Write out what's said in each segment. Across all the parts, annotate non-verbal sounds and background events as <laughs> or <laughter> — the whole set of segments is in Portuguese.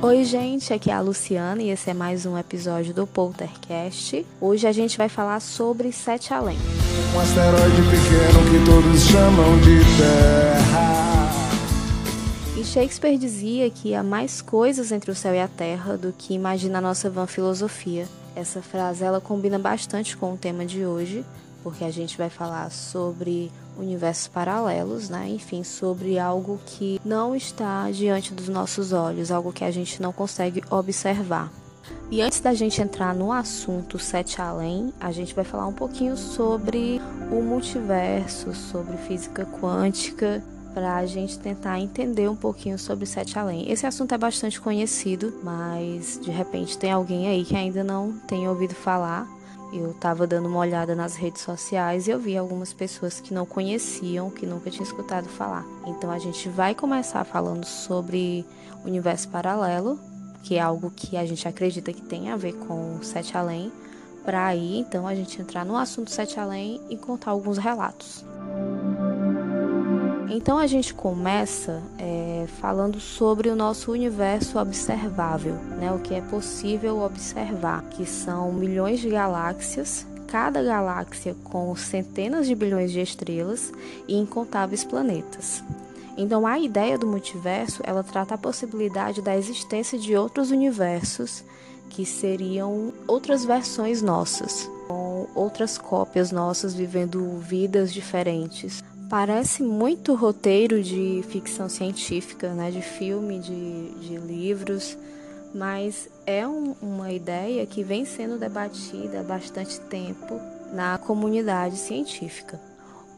Oi, gente, aqui é a Luciana e esse é mais um episódio do Poltercast. Hoje a gente vai falar sobre Sete Além. Um asteroide pequeno que todos chamam de Terra. E Shakespeare dizia que há mais coisas entre o céu e a terra do que imagina a nossa vã filosofia. Essa frase ela combina bastante com o tema de hoje, porque a gente vai falar sobre universos paralelos, né? Enfim, sobre algo que não está diante dos nossos olhos, algo que a gente não consegue observar. E antes da gente entrar no assunto Sete Além, a gente vai falar um pouquinho sobre o multiverso, sobre física quântica, para a gente tentar entender um pouquinho sobre Sete Além. Esse assunto é bastante conhecido, mas de repente tem alguém aí que ainda não tem ouvido falar. Eu estava dando uma olhada nas redes sociais e eu vi algumas pessoas que não conheciam, que nunca tinham escutado falar. Então a gente vai começar falando sobre universo paralelo, que é algo que a gente acredita que tem a ver com Sete Além, para aí então a gente entrar no assunto Sete Além e contar alguns relatos. Então a gente começa é, falando sobre o nosso universo observável, né? o que é possível observar, que são milhões de galáxias, cada galáxia com centenas de bilhões de estrelas e incontáveis planetas. Então a ideia do multiverso ela trata a possibilidade da existência de outros universos que seriam outras versões nossas, com outras cópias nossas vivendo vidas diferentes, Parece muito roteiro de ficção científica, né? de filme, de, de livros, mas é um, uma ideia que vem sendo debatida há bastante tempo na comunidade científica.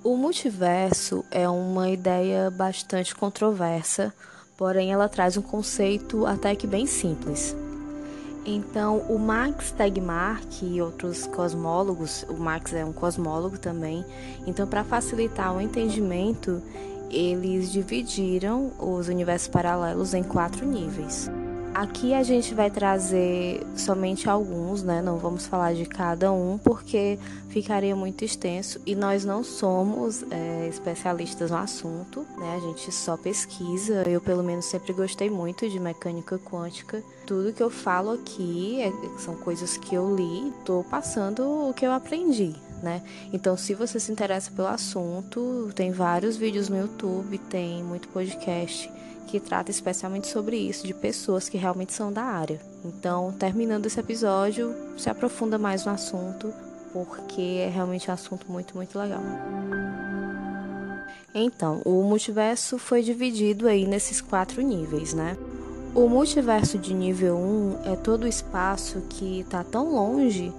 O multiverso é uma ideia bastante controversa, porém ela traz um conceito até que bem simples. Então, o Max Tegmark e outros cosmólogos, o Max é um cosmólogo também, então para facilitar o entendimento, eles dividiram os universos paralelos em quatro níveis. Aqui a gente vai trazer somente alguns, né? Não vamos falar de cada um porque ficaria muito extenso e nós não somos é, especialistas no assunto, né? A gente só pesquisa. Eu, pelo menos, sempre gostei muito de mecânica quântica. Tudo que eu falo aqui é, são coisas que eu li, estou passando o que eu aprendi, né? Então, se você se interessa pelo assunto, tem vários vídeos no YouTube, tem muito podcast que trata especialmente sobre isso, de pessoas que realmente são da área. Então, terminando esse episódio, se aprofunda mais no assunto, porque é realmente um assunto muito, muito legal. Então, o multiverso foi dividido aí nesses quatro níveis, né? O multiverso de nível 1 é todo o espaço que está tão longe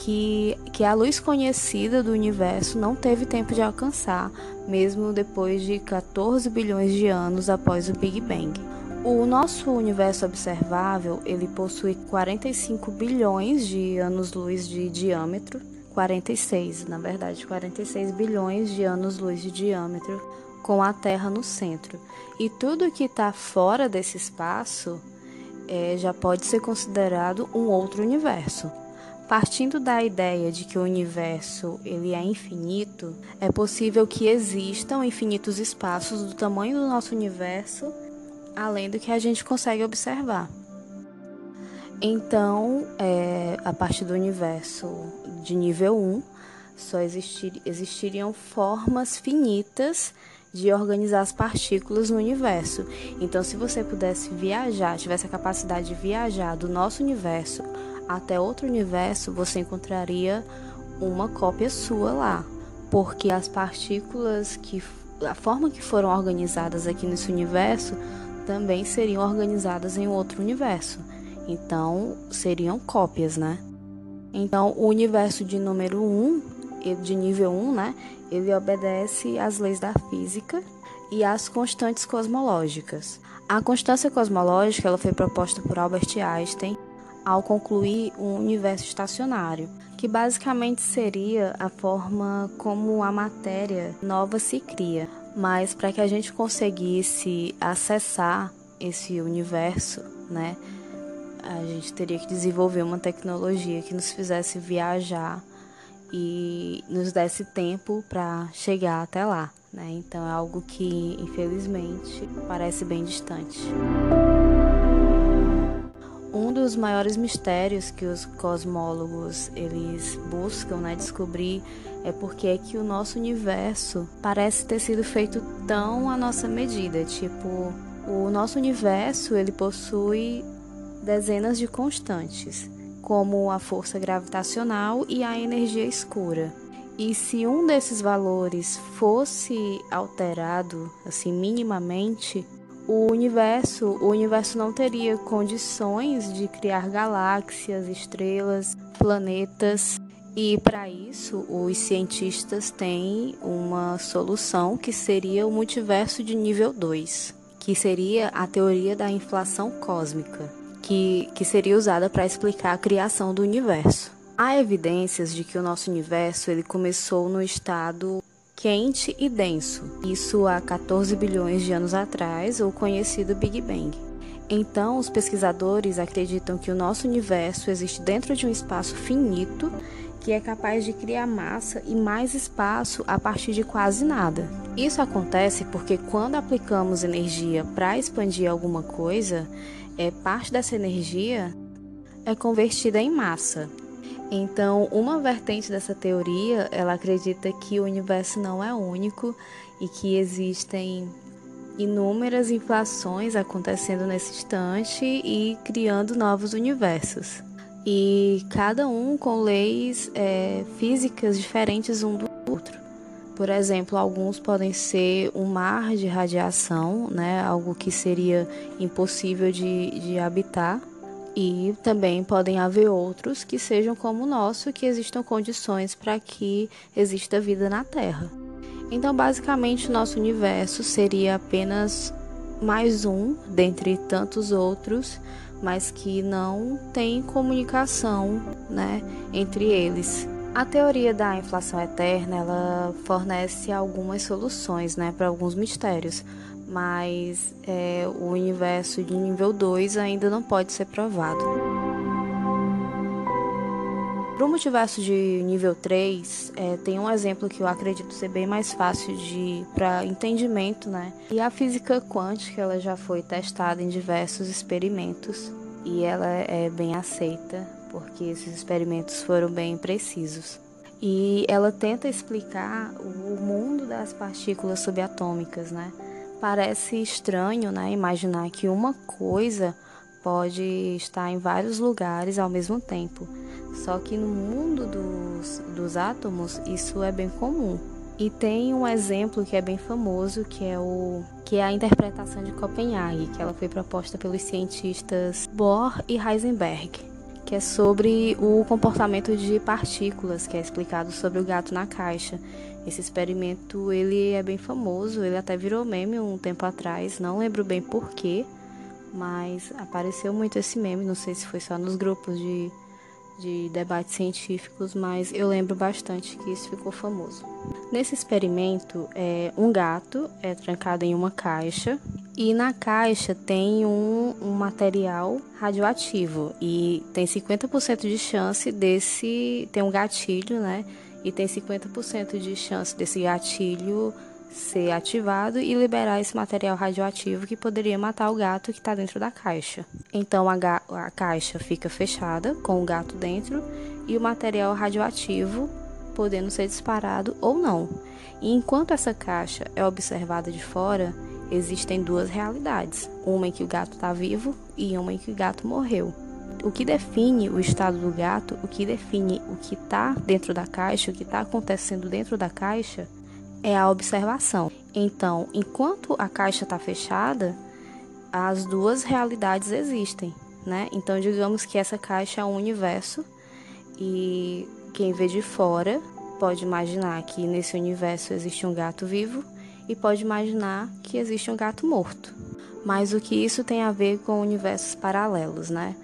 que, que a luz conhecida do universo não teve tempo de alcançar, mesmo depois de 14 bilhões de anos após o Big Bang. O nosso universo observável, ele possui 45 bilhões de anos-luz de diâmetro, 46, na verdade, 46 bilhões de anos-luz de diâmetro, com a Terra no centro. E tudo que está fora desse espaço é, já pode ser considerado um outro universo. Partindo da ideia de que o universo ele é infinito, é possível que existam infinitos espaços do tamanho do nosso universo, além do que a gente consegue observar. Então, é, a partir do universo de nível 1, só existir, existiriam formas finitas de organizar as partículas no universo. Então, se você pudesse viajar, tivesse a capacidade de viajar do nosso universo até outro universo, você encontraria uma cópia sua lá, porque as partículas que a forma que foram organizadas aqui nesse universo também seriam organizadas em outro universo. Então, seriam cópias, né? Então, o universo de número 1, de nível 1, né, ele obedece às leis da física e às constantes cosmológicas. A constância cosmológica ela foi proposta por Albert Einstein ao concluir um universo estacionário, que basicamente seria a forma como a matéria nova se cria. Mas para que a gente conseguisse acessar esse universo, né, a gente teria que desenvolver uma tecnologia que nos fizesse viajar e nos desse tempo para chegar até lá. Né? Então é algo que, infelizmente, parece bem distante. Um dos maiores mistérios que os cosmólogos eles buscam, né, descobrir é porque é que o nosso universo parece ter sido feito tão à nossa medida, tipo, o nosso universo ele possui dezenas de constantes, como a força gravitacional e a energia escura. E se um desses valores fosse alterado, assim, minimamente, o universo, o universo não teria condições de criar galáxias, estrelas, planetas. E para isso, os cientistas têm uma solução que seria o multiverso de nível 2, que seria a teoria da inflação cósmica, que, que seria usada para explicar a criação do universo. Há evidências de que o nosso universo ele começou no estado quente e denso, isso há 14 bilhões de anos atrás, o conhecido Big Bang. Então, os pesquisadores acreditam que o nosso universo existe dentro de um espaço finito que é capaz de criar massa e mais espaço a partir de quase nada. Isso acontece porque quando aplicamos energia para expandir alguma coisa, é parte dessa energia é convertida em massa. Então, uma vertente dessa teoria, ela acredita que o universo não é único e que existem inúmeras inflações acontecendo nesse instante e criando novos universos. E cada um com leis é, físicas diferentes um do outro. Por exemplo, alguns podem ser um mar de radiação, né, algo que seria impossível de, de habitar e também podem haver outros que sejam como o nosso, que existam condições para que exista vida na Terra. Então, basicamente, o nosso universo seria apenas mais um dentre tantos outros, mas que não tem comunicação né, entre eles. A teoria da inflação eterna ela fornece algumas soluções né, para alguns mistérios, mas é, o universo de nível 2 ainda não pode ser provado. Para o multiverso de nível 3, é, tem um exemplo que eu acredito ser bem mais fácil de para entendimento, né? E a física quântica ela já foi testada em diversos experimentos e ela é bem aceita porque esses experimentos foram bem precisos. E ela tenta explicar o mundo das partículas subatômicas, né? Parece estranho, né, imaginar que uma coisa pode estar em vários lugares ao mesmo tempo. Só que no mundo dos, dos átomos isso é bem comum. E tem um exemplo que é bem famoso, que é o que é a interpretação de Copenhague, que ela foi proposta pelos cientistas Bohr e Heisenberg, que é sobre o comportamento de partículas, que é explicado sobre o gato na caixa. Esse experimento ele é bem famoso, ele até virou meme um tempo atrás, não lembro bem porquê, mas apareceu muito esse meme, não sei se foi só nos grupos de, de debates científicos, mas eu lembro bastante que isso ficou famoso. Nesse experimento, é, um gato é trancado em uma caixa e na caixa tem um, um material radioativo e tem 50% de chance desse. tem um gatilho, né? E tem 50% de chance desse gatilho ser ativado e liberar esse material radioativo que poderia matar o gato que está dentro da caixa. Então a, a, caixa fica fechada com o gato dentro e o material radioativo podendo ser disparado ou não. E enquanto essa caixa é observada de fora, existem duas realidades: uma em que o gato está vivo e uma em que o gato morreu o que define o estado do gato, o que define o que está dentro da caixa, o que está acontecendo dentro da caixa, é a observação. Então, enquanto a caixa está fechada, as duas realidades existem, né? Então, digamos que essa caixa é um universo e quem vê de fora pode imaginar que nesse universo existe um gato vivo e pode imaginar que existe um gato morto. Mas o que isso tem a ver com universos paralelos, né?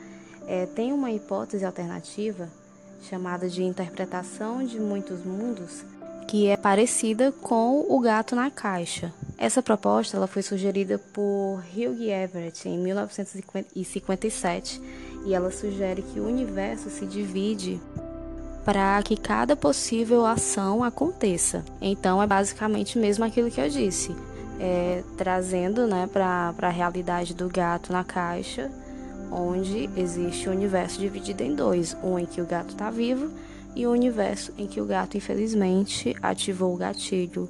É, tem uma hipótese alternativa chamada de interpretação de muitos mundos que é parecida com o gato na caixa. Essa proposta ela foi sugerida por Hugh Everett em 1957 e ela sugere que o universo se divide para que cada possível ação aconteça. Então é basicamente mesmo aquilo que eu disse, é, trazendo né, para a realidade do gato na caixa onde existe o um universo dividido em dois, um em que o gato está vivo e o um universo em que o gato infelizmente ativou o gatilho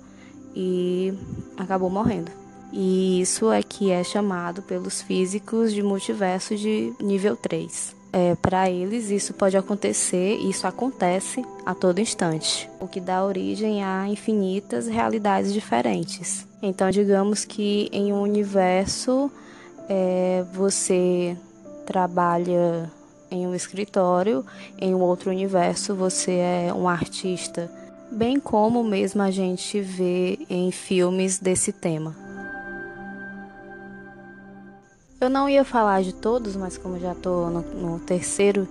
e acabou morrendo. E isso é que é chamado pelos físicos de multiverso de nível 3. É, Para eles, isso pode acontecer, isso acontece a todo instante, o que dá origem a infinitas realidades diferentes. Então, digamos que em um universo é, você trabalha em um escritório, em um outro universo você é um artista, bem como mesmo a gente vê em filmes desse tema. Eu não ia falar de todos, mas como já estou no, no, terceiro,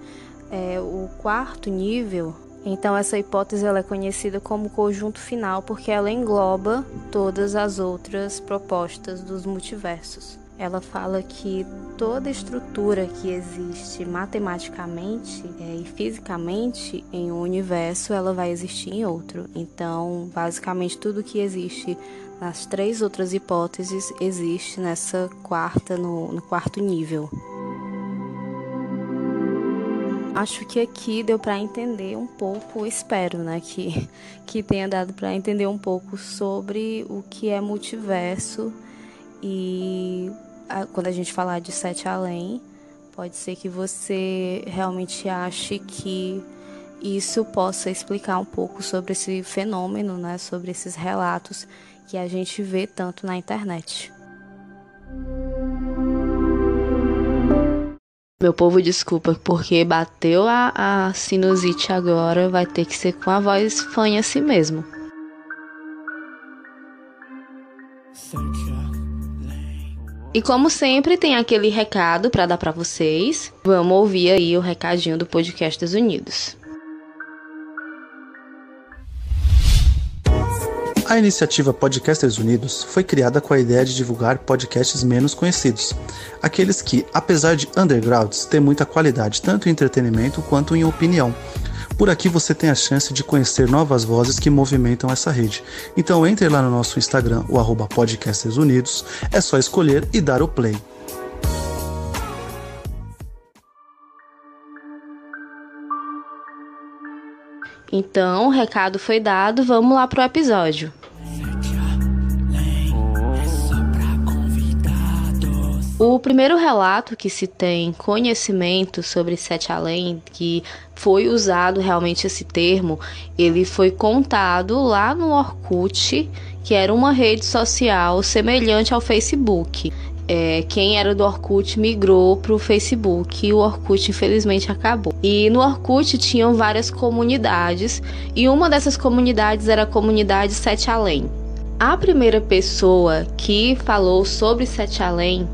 é, o quarto nível, então essa hipótese ela é conhecida como conjunto final porque ela engloba todas as outras propostas dos multiversos ela fala que toda estrutura que existe matematicamente é, e fisicamente em um universo, ela vai existir em outro. Então, basicamente, tudo que existe nas três outras hipóteses existe nessa quarta, no, no quarto nível. Acho que aqui deu para entender um pouco, espero, né, que, que tenha dado para entender um pouco sobre o que é multiverso e quando a gente falar de sete além, pode ser que você realmente ache que isso possa explicar um pouco sobre esse fenômeno, né, sobre esses relatos que a gente vê tanto na internet. Meu povo, desculpa, porque bateu a, a sinusite agora, vai ter que ser com a voz fanha assim mesmo. E como sempre, tem aquele recado para dar para vocês. Vamos ouvir aí o recadinho do Podcasters Unidos. A iniciativa Podcasters Unidos foi criada com a ideia de divulgar podcasts menos conhecidos, aqueles que, apesar de undergrounds, têm muita qualidade tanto em entretenimento quanto em opinião por aqui você tem a chance de conhecer novas vozes que movimentam essa rede. Então entre lá no nosso Instagram, o arroba Podcasters Unidos, é só escolher e dar o play. Então, o recado foi dado, vamos lá pro episódio. O primeiro relato que se tem conhecimento sobre Sete Além, que foi usado realmente esse termo, ele foi contado lá no Orkut, que era uma rede social semelhante ao Facebook. É, quem era do Orkut migrou para o Facebook e o Orkut infelizmente acabou. E no Orkut tinham várias comunidades e uma dessas comunidades era a comunidade Sete Além. A primeira pessoa que falou sobre Sete Além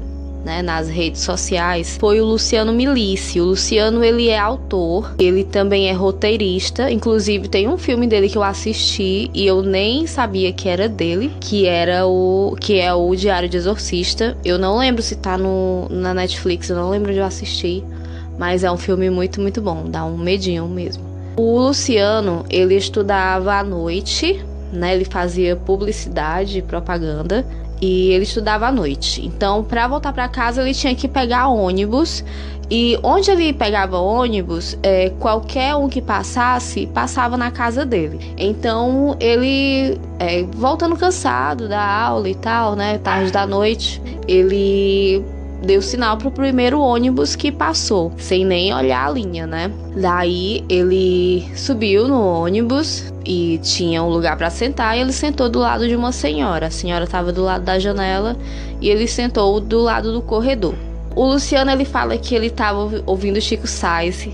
né, nas redes sociais foi o Luciano Milici. O Luciano ele é autor, ele também é roteirista, inclusive tem um filme dele que eu assisti e eu nem sabia que era dele, que era o que é o Diário de Exorcista. Eu não lembro se tá no, na Netflix, eu não lembro de eu assistir, mas é um filme muito muito bom, dá um medinho mesmo. O Luciano, ele estudava à noite, né? Ele fazia publicidade e propaganda e ele estudava à noite. Então, para voltar para casa, ele tinha que pegar ônibus. E onde ele pegava ônibus, é, qualquer um que passasse, passava na casa dele. Então, ele, é, voltando cansado da aula e tal, né, tarde da noite, ele deu sinal pro primeiro ônibus que passou, sem nem olhar a linha, né? Daí ele subiu no ônibus e tinha um lugar para sentar e ele sentou do lado de uma senhora. A senhora estava do lado da janela e ele sentou do lado do corredor. O Luciano ele fala que ele estava ouvindo Chico Sainz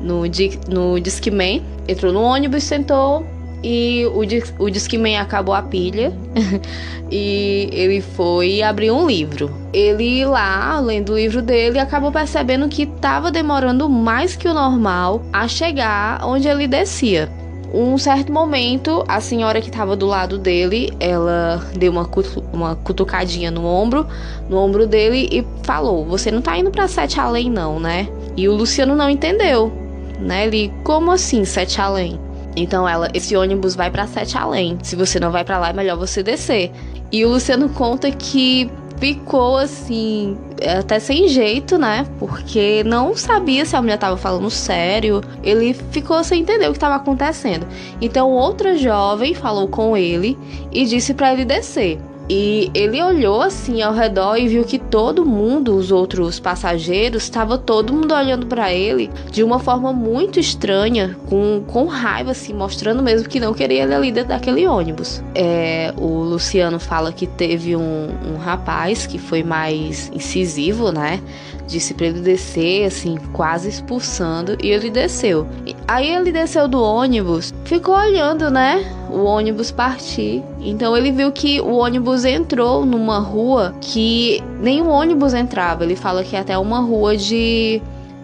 no, no Discman, entrou no ônibus, sentou e o, o Discman acabou a pilha <laughs> e ele foi abrir um livro. Ele lá, lendo o livro dele, acabou percebendo que estava demorando mais que o normal a chegar onde ele descia. Um certo momento, a senhora que estava do lado dele, ela deu uma, cutu uma cutucadinha no ombro, no ombro dele e falou: "Você não tá indo para Sete Além não, né?" E o Luciano não entendeu, né? Ele: "Como assim Sete Além?" Então ela, esse ônibus vai para Sete Além. Se você não vai para lá, é melhor você descer. E o Luciano conta que ficou assim, até sem jeito, né? Porque não sabia se a mulher tava falando sério. Ele ficou sem entender o que estava acontecendo. Então outra jovem falou com ele e disse para ele descer. E ele olhou assim ao redor e viu que todo mundo, os outros passageiros, estava todo mundo olhando para ele de uma forma muito estranha, com, com raiva, assim, mostrando mesmo que não queria ele ali dentro daquele ônibus. É, o Luciano fala que teve um, um rapaz que foi mais incisivo, né? Disse para ele descer, assim, quase expulsando, e ele desceu. Aí ele desceu do ônibus, ficou olhando, né? O ônibus partir. Então ele viu que o ônibus entrou numa rua que nenhum ônibus entrava. Ele fala que é até uma rua de,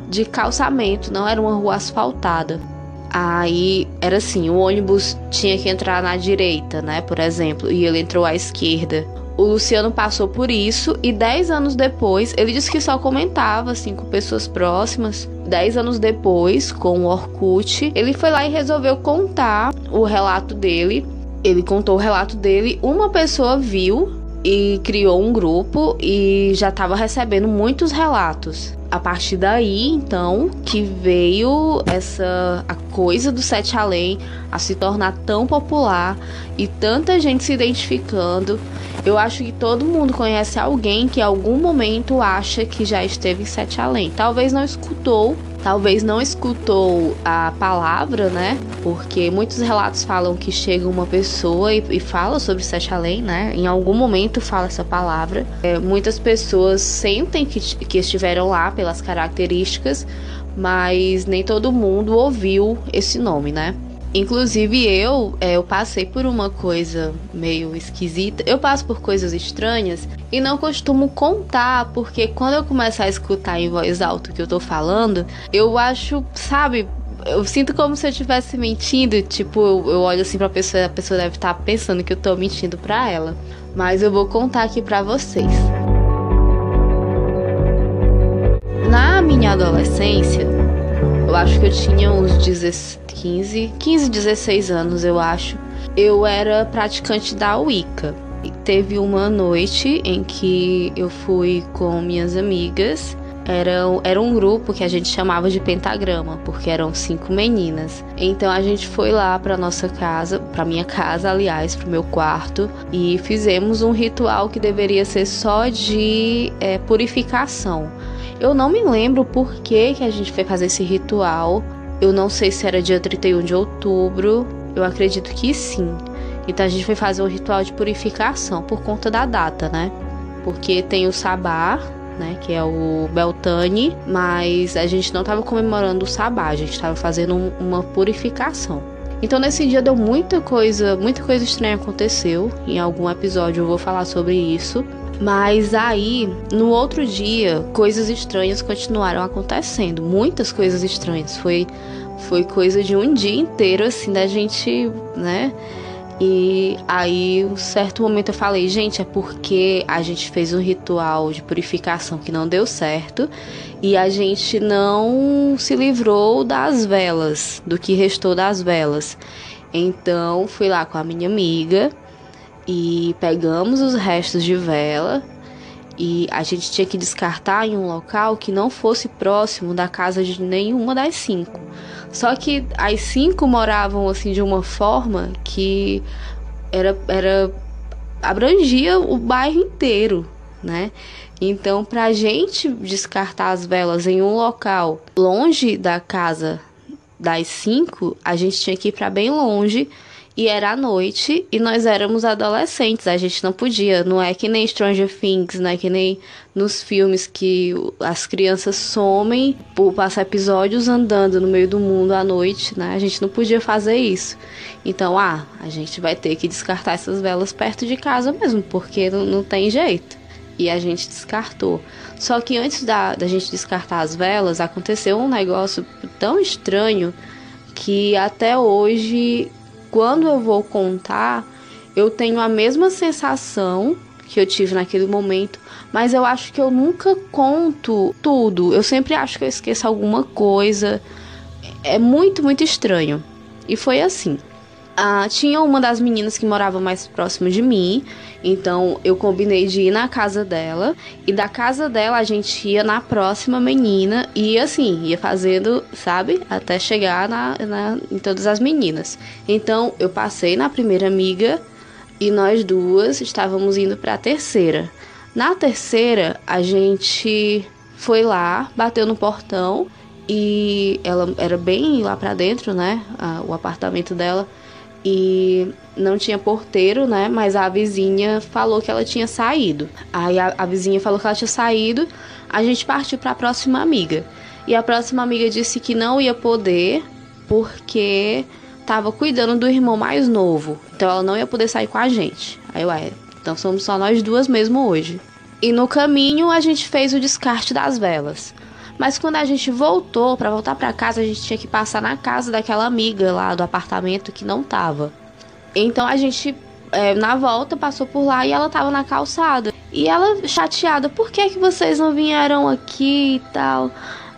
de calçamento, não era uma rua asfaltada. Aí era assim, o ônibus tinha que entrar na direita, né, por exemplo, e ele entrou à esquerda. O Luciano passou por isso e 10 anos depois, ele disse que só comentava assim com pessoas próximas. 10 anos depois, com o Orkut, ele foi lá e resolveu contar o relato dele. Ele contou o relato dele, uma pessoa viu e criou um grupo e já estava recebendo muitos relatos a partir daí, então, que veio essa a coisa do Sete Além a se tornar tão popular e tanta gente se identificando. Eu acho que todo mundo conhece alguém que em algum momento acha que já esteve em Sete Além. Talvez não escutou talvez não escutou a palavra, né? Porque muitos relatos falam que chega uma pessoa e, e fala sobre Sete Além, né? Em algum momento fala essa palavra. É, muitas pessoas sentem que, que estiveram lá pelas características, mas nem todo mundo ouviu esse nome, né? Inclusive eu, é, eu passei por uma coisa meio esquisita. Eu passo por coisas estranhas e não costumo contar, porque quando eu começar a escutar em voz alta o que eu tô falando, eu acho, sabe, eu sinto como se eu estivesse mentindo. Tipo, eu, eu, olho assim pra pessoa, a pessoa deve estar tá pensando que eu tô mentindo pra ela. Mas eu vou contar aqui pra vocês. Na minha adolescência, eu acho que eu tinha uns 15, 15, 16 anos, eu acho. Eu era praticante da Wicca. E teve uma noite em que eu fui com minhas amigas. Era, era um grupo que a gente chamava de pentagrama, porque eram cinco meninas. Então a gente foi lá para nossa casa, para minha casa, aliás, para o meu quarto, e fizemos um ritual que deveria ser só de é, purificação eu não me lembro por que, que a gente foi fazer esse ritual. Eu não sei se era dia 31 de outubro. Eu acredito que sim. Então a gente foi fazer um ritual de purificação por conta da data, né? Porque tem o Sabá, né, que é o Beltane, mas a gente não estava comemorando o Sabá, a gente estava fazendo um, uma purificação. Então nesse dia deu muita coisa, muita coisa estranha aconteceu. Em algum episódio eu vou falar sobre isso. Mas aí, no outro dia, coisas estranhas continuaram acontecendo. Muitas coisas estranhas. Foi, foi coisa de um dia inteiro, assim, da gente, né? E aí, um certo momento eu falei, gente, é porque a gente fez um ritual de purificação que não deu certo e a gente não se livrou das velas, do que restou das velas. Então, fui lá com a minha amiga e pegamos os restos de vela e a gente tinha que descartar em um local que não fosse próximo da casa de nenhuma das cinco. Só que as cinco moravam assim de uma forma que era, era abrangia o bairro inteiro, né? Então, para a gente descartar as velas em um local longe da casa das cinco, a gente tinha que ir para bem longe e era à noite e nós éramos adolescentes, a gente não podia, não é que nem Stranger Things, não é que nem nos filmes que as crianças somem por passar episódios andando no meio do mundo à noite, né? A gente não podia fazer isso. Então, ah, a gente vai ter que descartar essas velas perto de casa mesmo, porque não, não tem jeito. E a gente descartou. Só que antes da, da gente descartar as velas, aconteceu um negócio tão estranho que até hoje quando eu vou contar, eu tenho a mesma sensação que eu tive naquele momento, mas eu acho que eu nunca conto tudo. Eu sempre acho que eu esqueço alguma coisa. É muito, muito estranho. E foi assim. Ah, tinha uma das meninas que morava mais próximo de mim, então eu combinei de ir na casa dela e da casa dela a gente ia na próxima menina e assim, ia fazendo, sabe, até chegar na, na, em todas as meninas. Então eu passei na primeira amiga e nós duas estávamos indo para a terceira. Na terceira, a gente foi lá, bateu no portão e ela era bem lá para dentro, né? o apartamento dela e não tinha porteiro, né? Mas a vizinha falou que ela tinha saído. Aí a, a vizinha falou que ela tinha saído. A gente partiu para a próxima amiga. E a próxima amiga disse que não ia poder porque estava cuidando do irmão mais novo. Então ela não ia poder sair com a gente. Aí eu, é, então somos só nós duas mesmo hoje. E no caminho a gente fez o descarte das velas. Mas quando a gente voltou, para voltar para casa, a gente tinha que passar na casa daquela amiga lá do apartamento que não tava. Então a gente, é, na volta, passou por lá e ela tava na calçada. E ela chateada, por que, que vocês não vieram aqui e tal?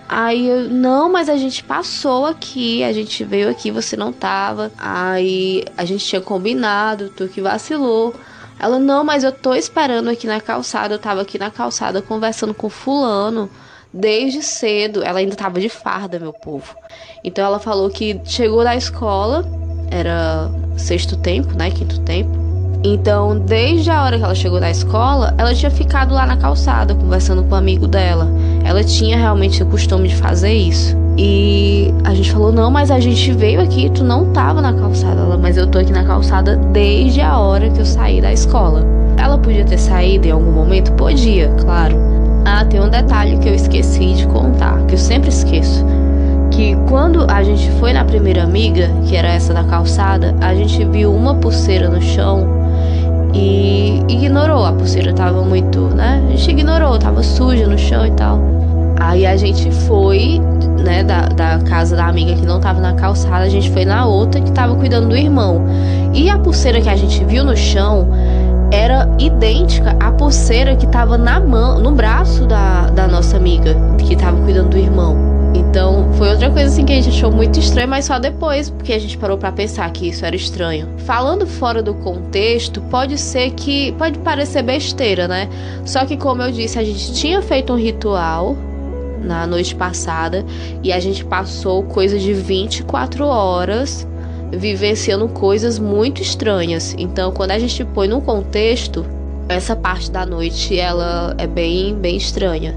Aí eu, não, mas a gente passou aqui, a gente veio aqui, você não tava. Aí a gente tinha combinado, tu que vacilou. Ela, não, mas eu tô esperando aqui na calçada, eu tava aqui na calçada conversando com fulano desde cedo. Ela ainda estava de farda, meu povo. Então ela falou que chegou da escola, era sexto tempo, né? Quinto tempo. Então, desde a hora que ela chegou da escola, ela tinha ficado lá na calçada conversando com um amigo dela. Ela tinha realmente o costume de fazer isso. E a gente falou: "Não, mas a gente veio aqui, tu não tava na calçada". Ela, mas eu tô aqui na calçada desde a hora que eu saí da escola. Ela podia ter saído em algum momento? Podia, claro. Ah, tem um detalhe que eu esqueci de contar, que eu sempre esqueço. Que quando a gente foi na primeira amiga, que era essa da calçada, a gente viu uma pulseira no chão e ignorou. A pulseira tava muito, né? A gente ignorou, tava suja no chão e tal. Aí a gente foi, né, da, da casa da amiga que não tava na calçada, a gente foi na outra que tava cuidando do irmão. E a pulseira que a gente viu no chão era idêntica à pulseira que estava na mão, no braço da, da nossa amiga, que estava cuidando do irmão. Então, foi outra coisa assim que a gente achou muito estranho, mas só depois, porque a gente parou para pensar que isso era estranho. Falando fora do contexto, pode ser que pode parecer besteira, né? Só que como eu disse, a gente tinha feito um ritual na noite passada e a gente passou coisa de 24 horas vivenciando coisas muito estranhas. Então, quando a gente põe no contexto, essa parte da noite ela é bem, bem estranha.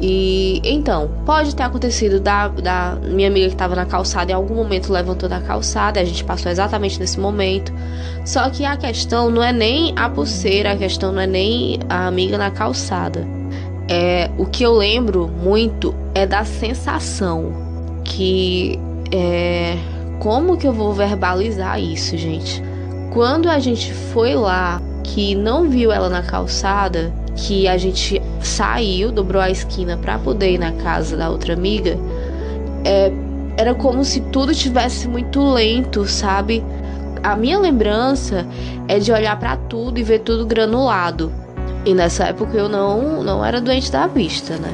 E então, pode ter acontecido da, da minha amiga que estava na calçada em algum momento levantou da calçada, a gente passou exatamente nesse momento. Só que a questão não é nem a pulseira, a questão não é nem a amiga na calçada. É, o que eu lembro muito é da sensação que é, como que eu vou verbalizar isso, gente? Quando a gente foi lá, que não viu ela na calçada, que a gente saiu, dobrou a esquina para poder ir na casa da outra amiga, é, era como se tudo tivesse muito lento, sabe? A minha lembrança é de olhar para tudo e ver tudo granulado. E nessa época eu não, não era doente da vista, né?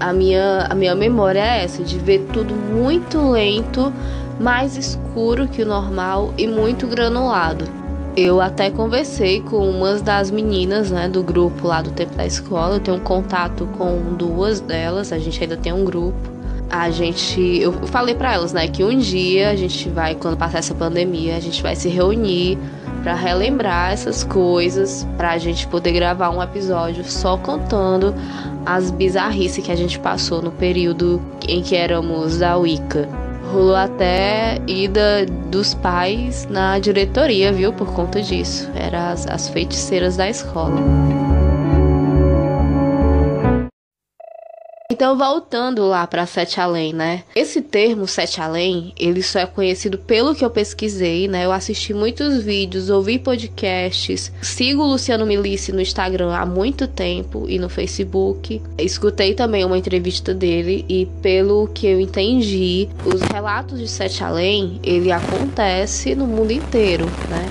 A minha, a minha memória é essa, de ver tudo muito lento, mais escuro que o normal e muito granulado. Eu até conversei com umas das meninas, né, do grupo lá do tempo da escola. Eu tenho contato com duas delas, a gente ainda tem um grupo. A gente, eu falei para elas, né, que um dia a gente vai, quando passar essa pandemia, a gente vai se reunir para relembrar essas coisas, para a gente poder gravar um episódio só contando as bizarrices que a gente passou no período em que éramos da Wicca. Rolou até ida dos pais na diretoria, viu? Por conta disso. Eram as, as feiticeiras da escola. Então, voltando lá para Sete Além, né? Esse termo Sete Além, ele só é conhecido pelo que eu pesquisei, né? Eu assisti muitos vídeos, ouvi podcasts, sigo o Luciano Milici no Instagram há muito tempo e no Facebook. Escutei também uma entrevista dele e pelo que eu entendi, os relatos de Sete Além, ele acontece no mundo inteiro, né?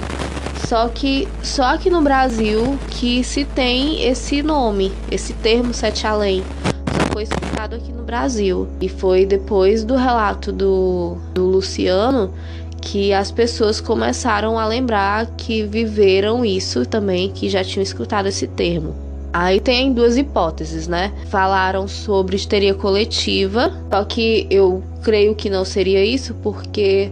Só que só aqui no Brasil que se tem esse nome, esse termo Sete Além foi explicado aqui no Brasil. E foi depois do relato do, do Luciano que as pessoas começaram a lembrar que viveram isso também, que já tinham escutado esse termo. Aí tem duas hipóteses, né? Falaram sobre histeria coletiva, só que eu creio que não seria isso, porque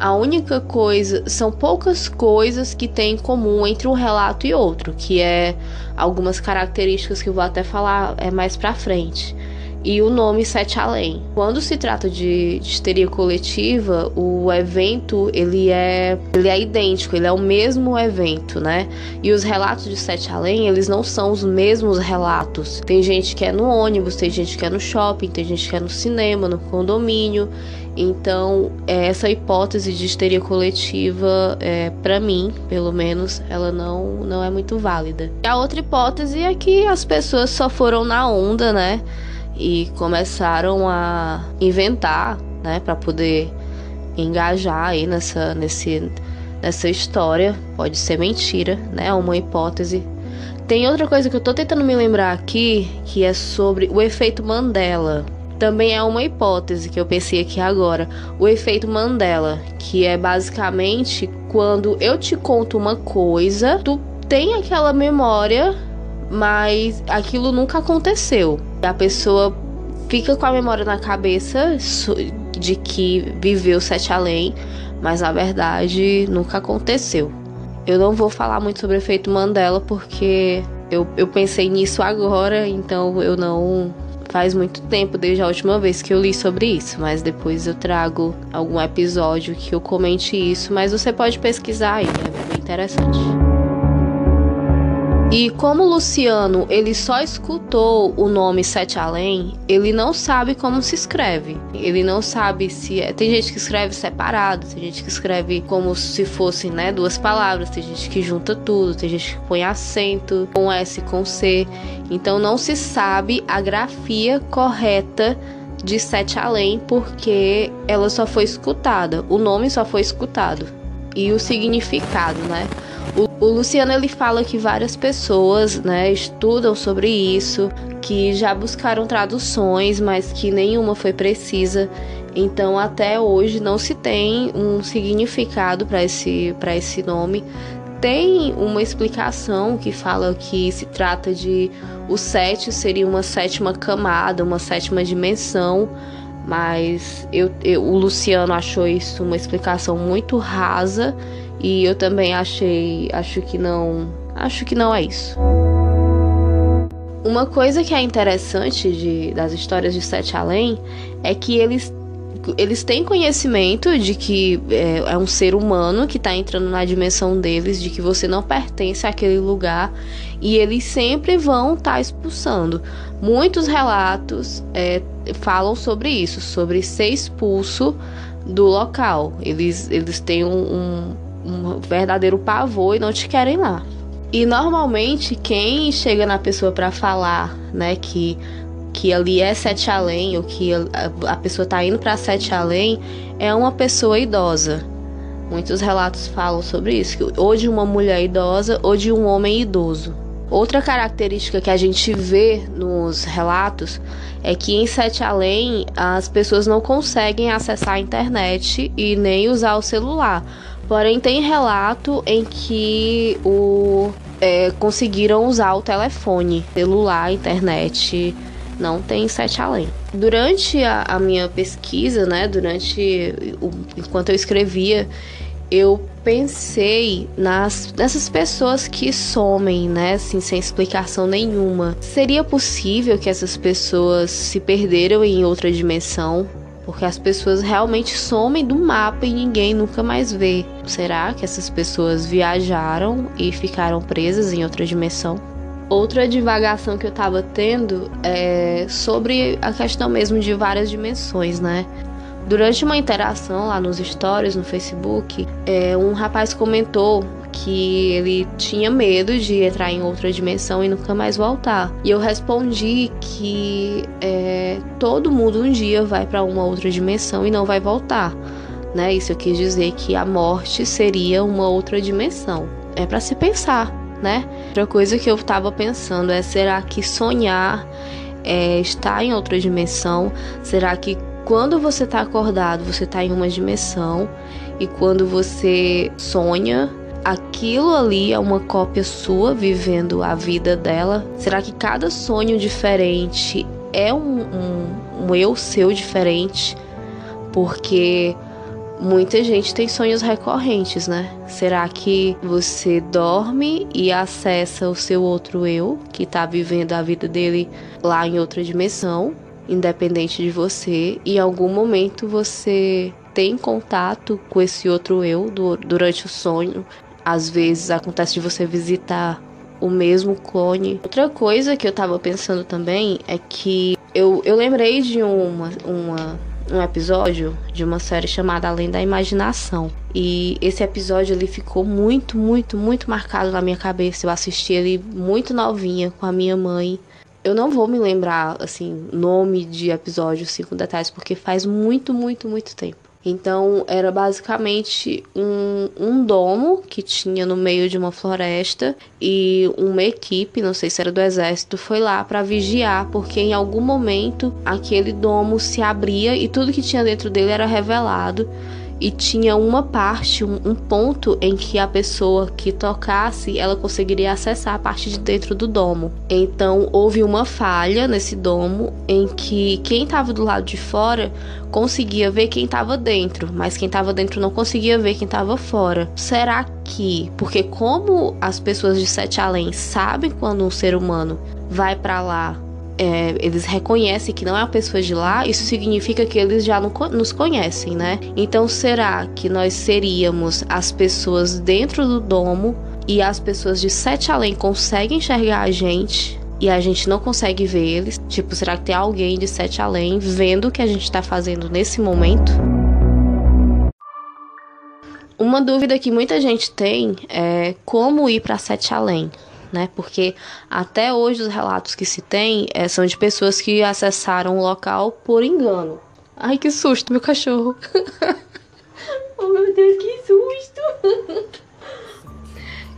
a única coisa, são poucas coisas que tem em comum entre um relato e outro, que é algumas características que eu vou até falar é mais pra frente e o nome Sete Além. Quando se trata de, de histeria coletiva, o evento ele é, ele é idêntico, ele é o mesmo evento, né? E os relatos de Sete Além, eles não são os mesmos relatos. Tem gente que é no ônibus, tem gente que é no shopping, tem gente que é no cinema, no condomínio. Então, é, essa hipótese de histeria coletiva, é, para mim, pelo menos, ela não, não é muito válida. E a outra hipótese é que as pessoas só foram na onda, né? E começaram a inventar, né, para poder engajar aí nessa, nesse, nessa história. Pode ser mentira, né? É uma hipótese. Tem outra coisa que eu tô tentando me lembrar aqui, que é sobre o efeito Mandela. Também é uma hipótese que eu pensei aqui agora. O efeito Mandela, que é basicamente quando eu te conto uma coisa, tu tem aquela memória mas aquilo nunca aconteceu. A pessoa fica com a memória na cabeça de que viveu Sete Além, mas na verdade nunca aconteceu. Eu não vou falar muito sobre o efeito Mandela porque eu, eu pensei nisso agora, então eu não. Faz muito tempo desde a última vez que eu li sobre isso, mas depois eu trago algum episódio que eu comente isso. Mas você pode pesquisar aí, é bem interessante. E como Luciano ele só escutou o nome Sete Além, ele não sabe como se escreve. Ele não sabe se é... tem gente que escreve separado, tem gente que escreve como se fossem né, duas palavras, tem gente que junta tudo, tem gente que põe acento com S com C. Então não se sabe a grafia correta de Sete Além porque ela só foi escutada, o nome só foi escutado e o significado, né? O, Luciano ele fala que várias pessoas, né, estudam sobre isso, que já buscaram traduções, mas que nenhuma foi precisa. Então até hoje não se tem um significado para esse para esse nome. Tem uma explicação que fala que se trata de o sete seria uma sétima camada, uma sétima dimensão, mas eu, eu, o Luciano achou isso uma explicação muito rasa e eu também achei, acho que não, acho que não é isso. Uma coisa que é interessante de, das histórias de Sete Além é que eles eles têm conhecimento de que é, é um ser humano que está entrando na dimensão deles, de que você não pertence àquele lugar e eles sempre vão estar tá expulsando. Muitos relatos é, falam sobre isso, sobre ser expulso do local. Eles, eles têm um, um um verdadeiro pavor e não te querem lá. E normalmente quem chega na pessoa para falar, né, que que ali é sete além ou que a, pessoa tá indo para sete além é uma pessoa idosa. Muitos relatos falam sobre isso, que ou de uma mulher idosa ou de um homem idoso. Outra característica que a gente vê nos relatos é que em Sete Além as pessoas não conseguem acessar a internet e nem usar o celular Porém, tem relato em que o, é, conseguiram usar o telefone, celular, internet. Não tem sete além. Durante a, a minha pesquisa, né, durante o, enquanto eu escrevia, eu pensei nas nessas pessoas que somem, né, assim, sem explicação nenhuma. Seria possível que essas pessoas se perderam em outra dimensão? Porque as pessoas realmente somem do mapa e ninguém nunca mais vê. Será que essas pessoas viajaram e ficaram presas em outra dimensão? Outra divagação que eu tava tendo é sobre a questão mesmo de várias dimensões, né? Durante uma interação lá nos stories no Facebook, é, um rapaz comentou que ele tinha medo de entrar em outra dimensão e nunca mais voltar. E eu respondi que é, todo mundo um dia vai para uma outra dimensão e não vai voltar. Né? Isso eu quis dizer que a morte seria uma outra dimensão. É para se pensar, né? Outra coisa que eu estava pensando é: será que sonhar é estar em outra dimensão? Será que quando você está acordado, você está em uma dimensão E quando você sonha, aquilo ali é uma cópia sua vivendo a vida dela? Será que cada sonho diferente é um, um, um eu seu diferente? Porque muita gente tem sonhos recorrentes, né? Será que você dorme e acessa o seu outro eu, que tá vivendo a vida dele lá em outra dimensão, independente de você, e em algum momento você tem contato com esse outro eu durante o sonho às vezes acontece de você visitar o mesmo clone. Outra coisa que eu tava pensando também é que eu, eu lembrei de uma, uma, um episódio de uma série chamada Além da Imaginação. E esse episódio ele ficou muito, muito, muito marcado na minha cabeça. Eu assisti ele muito novinha com a minha mãe. Eu não vou me lembrar, assim, nome de episódio, assim, com detalhes, porque faz muito, muito, muito tempo. Então era basicamente um, um domo que tinha no meio de uma floresta e uma equipe, não sei se era do exército, foi lá para vigiar, porque em algum momento aquele domo se abria e tudo que tinha dentro dele era revelado e tinha uma parte, um, um, ponto em que a pessoa que tocasse, ela conseguiria acessar a parte de dentro do domo. Então houve uma falha nesse domo em que quem estava do lado de fora conseguia ver quem estava dentro, mas quem estava dentro não conseguia ver quem estava fora. Será que, porque como as pessoas de Sete Além sabem quando um ser humano vai para lá é, eles reconhecem que não é uma pessoa de lá, isso significa que eles já nos conhecem, né? Então será que nós seríamos as pessoas dentro do domo e as pessoas de Sete Além conseguem enxergar a gente? E a gente não consegue ver eles. Tipo, será que tem alguém de Sete Além vendo o que a gente está fazendo nesse momento? Uma dúvida que muita gente tem é como ir para Sete Além né? Porque até hoje os relatos que se tem é, são de pessoas que acessaram o local por engano. Ai, que susto, meu cachorro. <laughs> oh, meu Deus, que susto. <laughs>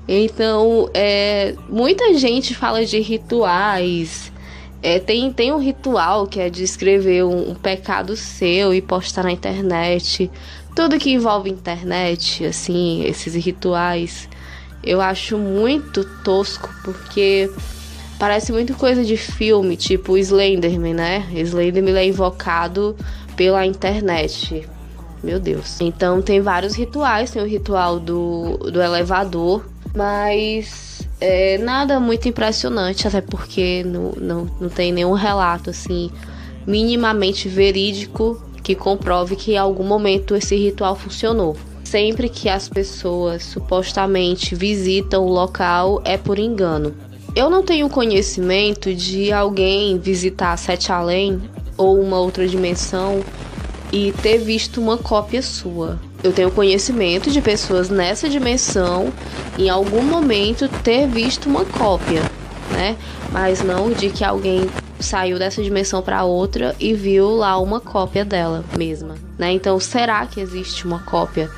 então, é, muita gente fala de rituais. É, tem, tem um ritual que é de escrever um, um pecado seu e postar na internet. Tudo que envolve internet, assim, esses rituais eu acho muito tosco, porque parece muito coisa de filme, tipo Slenderman, né? Slenderman é invocado pela internet. Meu Deus. Então tem vários rituais, tem o ritual do, do elevador, mas é, nada muito impressionante, até porque não, não, não tem nenhum relato assim minimamente verídico que comprove que em algum momento esse ritual funcionou sempre que as pessoas supostamente visitam o local é por engano. Eu não tenho conhecimento de alguém visitar Sete Além ou uma outra dimensão e ter visto uma cópia sua. Eu tenho conhecimento de pessoas nessa dimensão em algum momento ter visto uma cópia, né? Mas não de que alguém saiu dessa dimensão para outra e viu lá uma cópia dela mesma, né? Então, será que existe uma cópia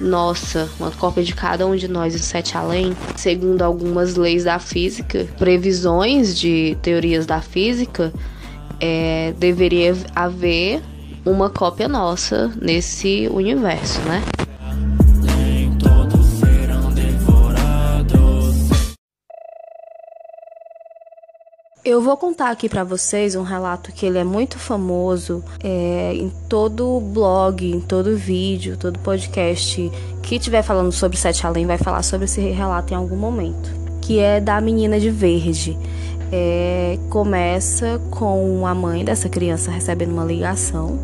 nossa, uma cópia de cada um de nós em Sete Além, segundo algumas leis da física, previsões de teorias da física, é, deveria haver uma cópia nossa nesse universo, né? Eu vou contar aqui para vocês um relato que ele é muito famoso é, em todo blog, em todo vídeo, todo podcast. Que estiver falando sobre Sete Além vai falar sobre esse relato em algum momento, que é da menina de verde. É, começa com a mãe dessa criança recebendo uma ligação.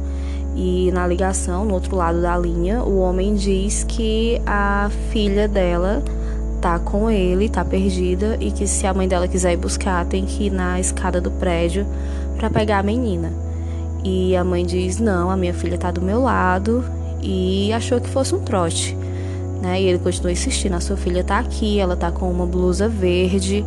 E na ligação, no outro lado da linha, o homem diz que a filha dela tá com ele, tá perdida e que se a mãe dela quiser ir buscar, tem que ir na escada do prédio para pegar a menina. E a mãe diz: "Não, a minha filha tá do meu lado" e achou que fosse um trote, né? E ele continua insistindo: "A sua filha tá aqui, ela tá com uma blusa verde"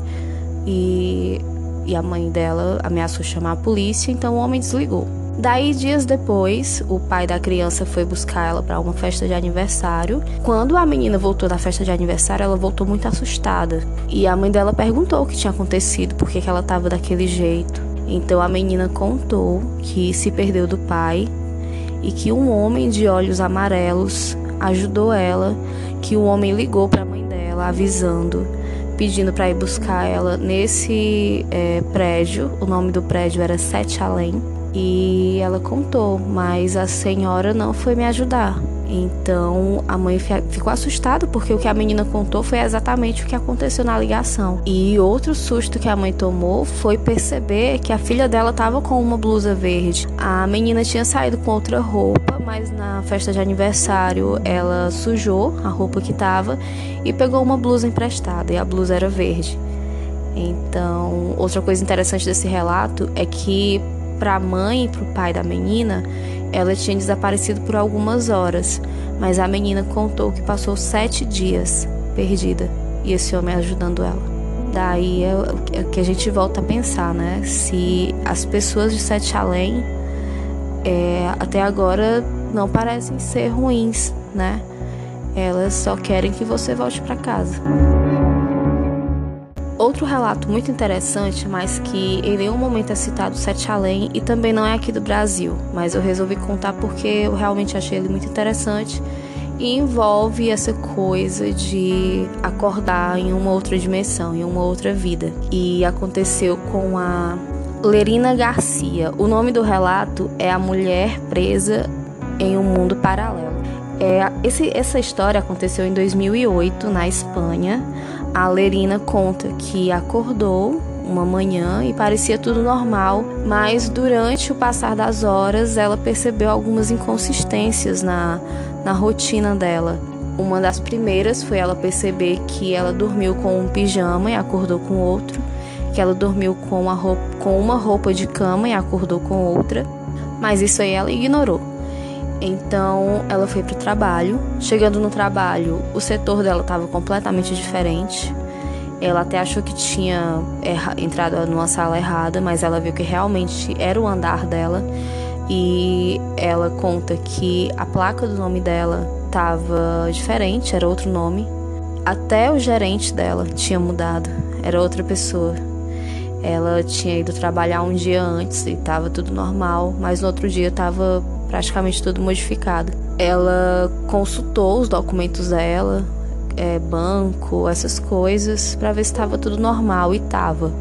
e e a mãe dela ameaçou chamar a polícia, então o homem desligou. Daí, dias depois, o pai da criança foi buscar ela para uma festa de aniversário. Quando a menina voltou da festa de aniversário, ela voltou muito assustada. E a mãe dela perguntou o que tinha acontecido, por que ela estava daquele jeito. Então a menina contou que se perdeu do pai e que um homem de olhos amarelos ajudou ela, que o homem ligou para a mãe dela avisando, pedindo para ir buscar ela nesse é, prédio. O nome do prédio era Sete Além. E ela contou, mas a senhora não foi me ajudar. Então a mãe ficou assustada porque o que a menina contou foi exatamente o que aconteceu na ligação. E outro susto que a mãe tomou foi perceber que a filha dela estava com uma blusa verde. A menina tinha saído com outra roupa, mas na festa de aniversário ela sujou a roupa que estava e pegou uma blusa emprestada e a blusa era verde. Então, outra coisa interessante desse relato é que para a mãe e para o pai da menina, ela tinha desaparecido por algumas horas, mas a menina contou que passou sete dias perdida e esse homem ajudando ela. Daí é é que a gente volta a pensar, né? Se as pessoas de Sete Além é, até agora não parecem ser ruins, né? Elas só querem que você volte para casa. Outro relato muito interessante, mas que em nenhum momento é citado Sete Além e também não é aqui do Brasil, mas eu resolvi contar porque eu realmente achei ele muito interessante e envolve essa coisa de acordar em uma outra dimensão, em uma outra vida. E aconteceu com a Lerina Garcia. O nome do relato é A Mulher Presa em um Mundo Paralelo. É, esse, essa história aconteceu em 2008 na Espanha a Lerina conta que acordou uma manhã e parecia tudo normal, mas durante o passar das horas ela percebeu algumas inconsistências na, na rotina dela. Uma das primeiras foi ela perceber que ela dormiu com um pijama e acordou com outro, que ela dormiu com roupa, com uma roupa de cama e acordou com outra, mas isso aí ela ignorou. Então ela foi para o trabalho. Chegando no trabalho, o setor dela estava completamente diferente. Ela até achou que tinha entrado numa sala errada, mas ela viu que realmente era o andar dela. E ela conta que a placa do nome dela estava diferente, era outro nome. Até o gerente dela tinha mudado, era outra pessoa. Ela tinha ido trabalhar um dia antes e estava tudo normal, mas no outro dia estava praticamente tudo modificado. Ela consultou os documentos dela, é, banco, essas coisas, para ver se estava tudo normal e estava.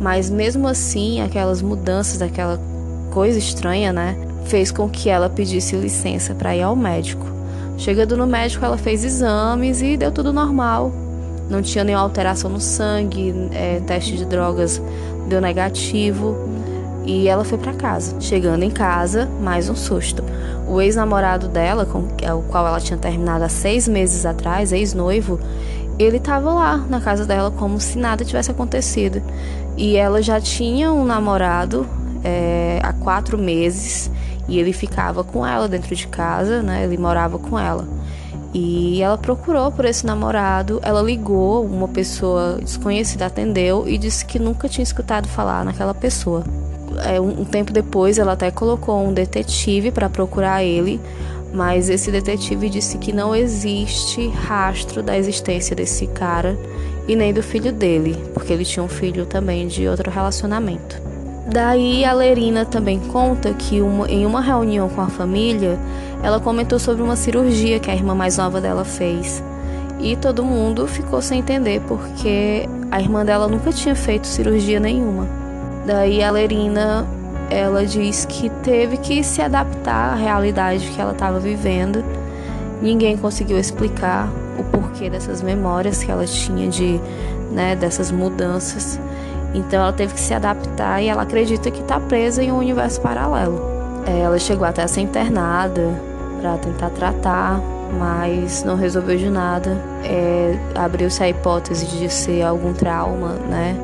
Mas mesmo assim, aquelas mudanças, aquela coisa estranha, né, fez com que ela pedisse licença para ir ao médico. Chegando no médico, ela fez exames e deu tudo normal. Não tinha nenhuma alteração no sangue, é, teste de drogas deu negativo e ela foi para casa. Chegando em casa, mais um susto. O ex-namorado dela, com é o qual ela tinha terminado há seis meses atrás, ex-noivo, ele estava lá na casa dela como se nada tivesse acontecido. E ela já tinha um namorado é, há quatro meses e ele ficava com ela dentro de casa, né? Ele morava com ela. E ela procurou por esse namorado, ela ligou, uma pessoa desconhecida atendeu e disse que nunca tinha escutado falar naquela pessoa é, um, tempo depois ela até colocou um detetive para procurar ele, mas esse detetive disse que não existe rastro da existência desse cara e nem do filho dele, porque ele tinha um filho também de outro relacionamento. Daí a Lerina também conta que uma, em uma reunião com a família, ela comentou sobre uma cirurgia que a irmã mais nova dela fez. E todo mundo ficou sem entender porque a irmã dela nunca tinha feito cirurgia nenhuma. Daí a Lerina, ela diz que teve que se adaptar à realidade que ela estava vivendo. Ninguém conseguiu explicar o porquê dessas memórias que ela tinha de, né, dessas mudanças. Então ela teve que se adaptar e ela acredita que está presa em um universo paralelo. É, ela chegou até a ser internada para tentar tratar, mas não resolveu de nada. É, Abriu-se a hipótese de ser algum trauma, né?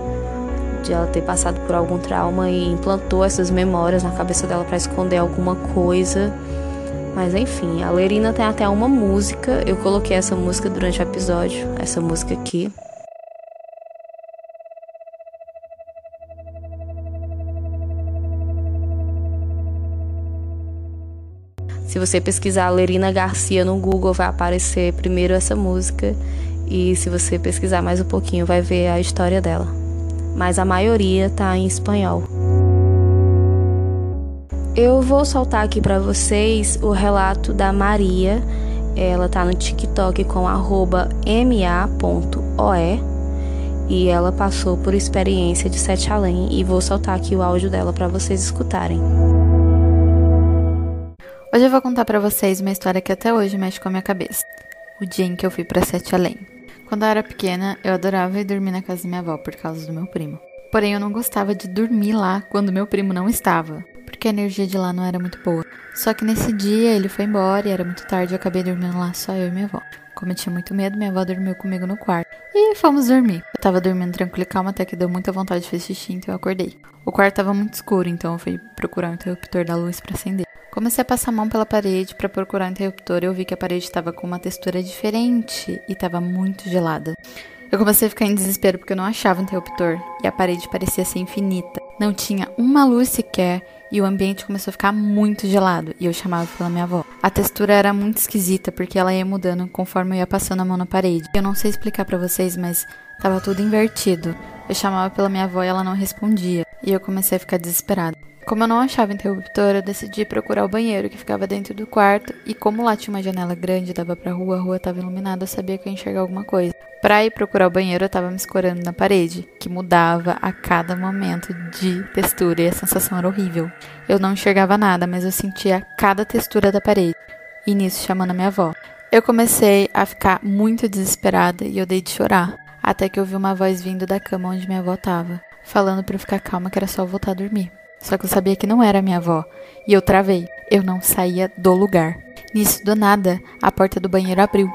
De ela ter passado por algum trauma e implantou essas memórias na cabeça dela para esconder alguma coisa. Mas enfim, a Lerina tem até uma música. Eu coloquei essa música durante o episódio, essa música aqui. Se você pesquisar Lerina Garcia no Google, vai aparecer primeiro essa música. E se você pesquisar mais um pouquinho, vai ver a história dela mas a maioria está em espanhol. Eu vou soltar aqui para vocês o relato da Maria. Ela tá no TikTok com ma.oe e ela passou por experiência de sete além e vou soltar aqui o áudio dela para vocês escutarem. Hoje eu vou contar para vocês uma história que até hoje mexe com a minha cabeça. O dia em que eu fui para Sete Além. Quando eu era pequena, eu adorava ir dormir na casa da minha avó por causa do meu primo. Porém, eu não gostava de dormir lá quando meu primo não estava, porque a energia de lá não era muito boa. Só que nesse dia ele foi embora e era muito tarde, eu acabei dormindo lá só eu e minha avó. Como eu tinha muito medo, minha avó dormiu comigo no quarto. E fomos dormir. Eu tava dormindo tranquilo e calma até que deu muita vontade de fazer xixi, então eu acordei. O quarto tava muito escuro, então eu fui procurar o interruptor da luz para acender. Comecei a passar a mão pela parede para procurar o interruptor e eu vi que a parede estava com uma textura diferente e estava muito gelada. Eu comecei a ficar em desespero porque eu não achava o interruptor e a parede parecia ser infinita. Não tinha uma luz sequer e o ambiente começou a ficar muito gelado e eu chamava pela minha avó. A textura era muito esquisita porque ela ia mudando conforme eu ia passando a mão na parede. Eu não sei explicar para vocês, mas tava tudo invertido. Eu chamava pela minha avó e ela não respondia e eu comecei a ficar desesperada. Como eu não achava interruptor, eu decidi procurar o banheiro que ficava dentro do quarto, e como lá tinha uma janela grande dava pra rua, a rua estava iluminada, eu sabia que eu ia enxergar alguma coisa. Pra ir procurar o banheiro, eu tava me escorando na parede, que mudava a cada momento de textura e a sensação era horrível. Eu não enxergava nada, mas eu sentia cada textura da parede. E nisso chamando a minha avó. Eu comecei a ficar muito desesperada e eu dei de chorar, até que eu vi uma voz vindo da cama onde minha avó tava, falando para eu ficar calma que era só voltar a dormir. Só que eu sabia que não era minha avó. E eu travei. Eu não saía do lugar. Nisso, do nada, a porta do banheiro abriu.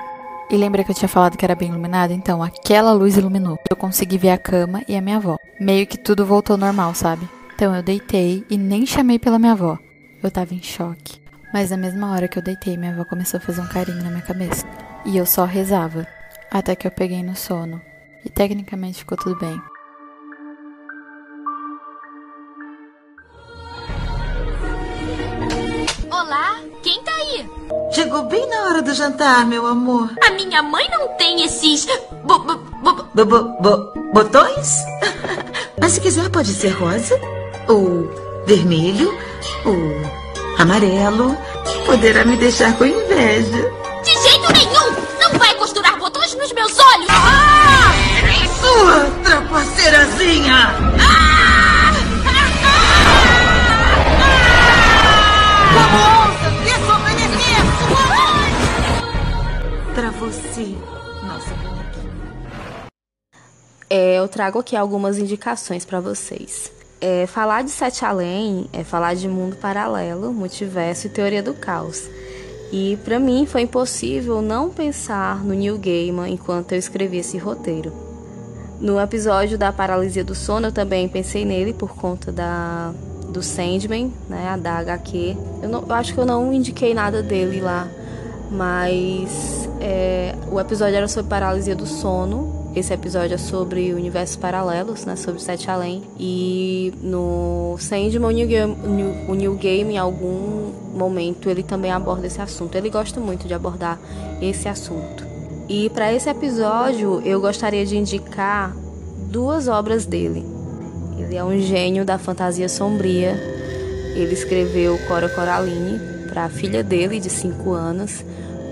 E lembra que eu tinha falado que era bem iluminado? Então, aquela luz iluminou. Eu consegui ver a cama e a minha avó. Meio que tudo voltou normal, sabe? Então eu deitei e nem chamei pela minha avó. Eu tava em choque. Mas na mesma hora que eu deitei, minha avó começou a fazer um carinho na minha cabeça. E eu só rezava. Até que eu peguei no sono. E tecnicamente ficou tudo bem. Olá, quem tá aí? Chegou bem na hora do jantar, meu amor. A minha mãe não tem esses. bo- bo- bo- Bo- bo- bo- botões? <laughs> Mas se quiser, pode ser rosa, ou vermelho, ou amarelo. Poderá me deixar com inveja. De jeito nenhum! Não vai costurar botões nos meus olhos! Ah! Sua trapaceirazinha! Pra É, eu trago aqui algumas indicações para vocês. É, falar de Sete Além é falar de mundo paralelo, multiverso e teoria do caos. E para mim foi impossível não pensar no Neil Gaiman enquanto eu escrevi esse roteiro. No episódio da paralisia do sono eu também pensei nele por conta da do Sandman, né, a da HQ. Eu, não, eu acho que eu não indiquei nada dele lá, mas é, o episódio era sobre paralisia do sono. Esse episódio é sobre universos paralelos, né? Sobre Sete Além. E no Sandman, o New, Game, o New Game, em algum momento, ele também aborda esse assunto. Ele gosta muito de abordar esse assunto. E para esse episódio, eu gostaria de indicar duas obras dele. Ele é um gênio da fantasia sombria. Ele escreveu Cora Coraline para a filha dele, de 5 anos,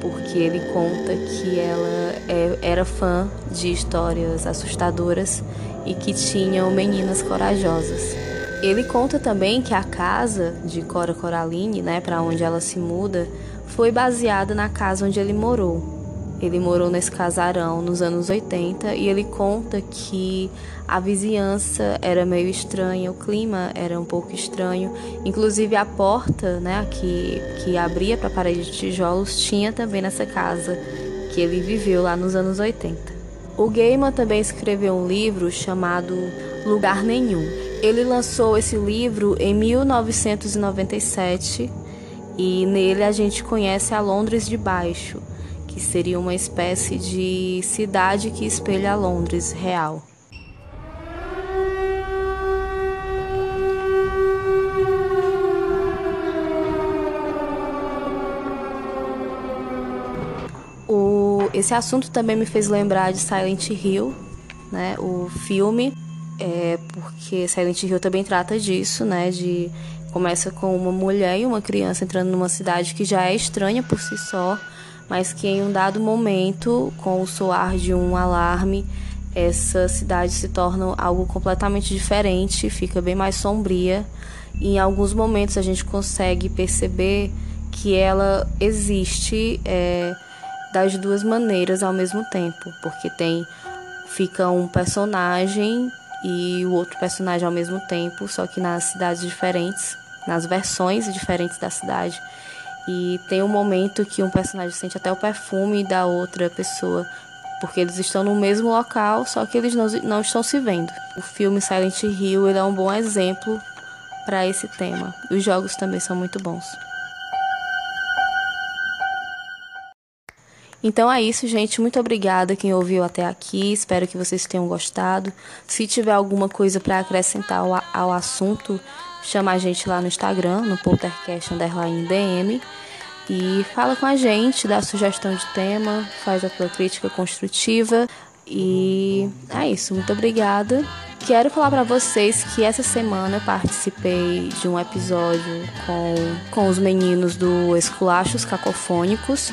porque ele conta que ela é, era fã de histórias assustadoras e que tinham meninas corajosas. Ele conta também que a casa de Cora Coraline, né, para onde ela se muda, foi baseada na casa onde ele morou. Ele morou nesse casarão nos anos 80 e ele conta que a vizinhança era meio estranha, o clima era um pouco estranho. Inclusive a porta, né, que, que abria para a parede de tijolos tinha também nessa casa que ele viveu lá nos anos 80. O Gaiman também escreveu um livro chamado Lugar Nenhum. Ele lançou esse livro em 1997 e nele a gente conhece a Londres de Baixo que seria uma espécie de cidade que espelha Londres real. O, esse assunto também me fez lembrar de Silent Hill, né? O filme, é, porque Silent Hill também trata disso, né? De começa com uma mulher e uma criança entrando numa cidade que já é estranha por si só, mas que em um dado momento, com o soar de um alarme, essa cidade se torna algo completamente diferente, fica bem mais sombria. E em alguns momentos a gente consegue perceber que ela existe é, das duas maneiras ao mesmo tempo, porque tem fica um personagem e o outro personagem ao mesmo tempo, só que nas cidades diferentes, nas versões diferentes da cidade. E tem um momento que um personagem sente até o perfume da outra pessoa, porque eles estão no mesmo local, só que eles não, não estão se vendo. O filme Silent Hill ele é um bom exemplo para esse tema. Os jogos também são muito bons. Então é isso, gente. Muito obrigada quem ouviu até aqui. Espero que vocês tenham gostado. Se tiver alguma coisa para acrescentar ao, ao, assunto, chama a gente lá no Instagram, no poltercast DM. E fala com a gente, dá sugestão de tema, faz a tua crítica construtiva. E é isso, muito obrigada. Quero falar para vocês que essa semana eu participei de um episódio com, com os meninos do Esculachos Cacofônicos.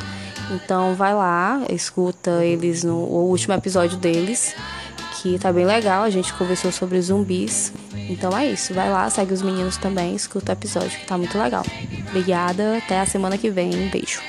Então vai lá, escuta eles no o último episódio deles, que tá bem legal. A gente conversou sobre zumbis. Então é isso, vai lá, segue os meninos também, escuta o episódio que tá muito legal. Obrigada, até a semana que vem. Beijo.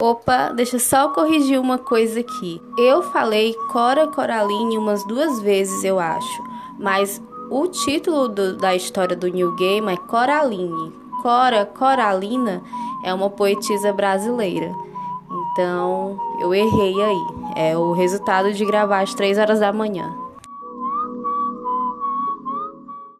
Opa, deixa só corrigir uma coisa aqui. Eu falei Cora Coraline umas duas vezes, eu acho, mas o título do, da história do New Game é Coraline. Cora Coralina é uma poetisa brasileira. Então, eu errei aí. É o resultado de gravar às 3 horas da manhã.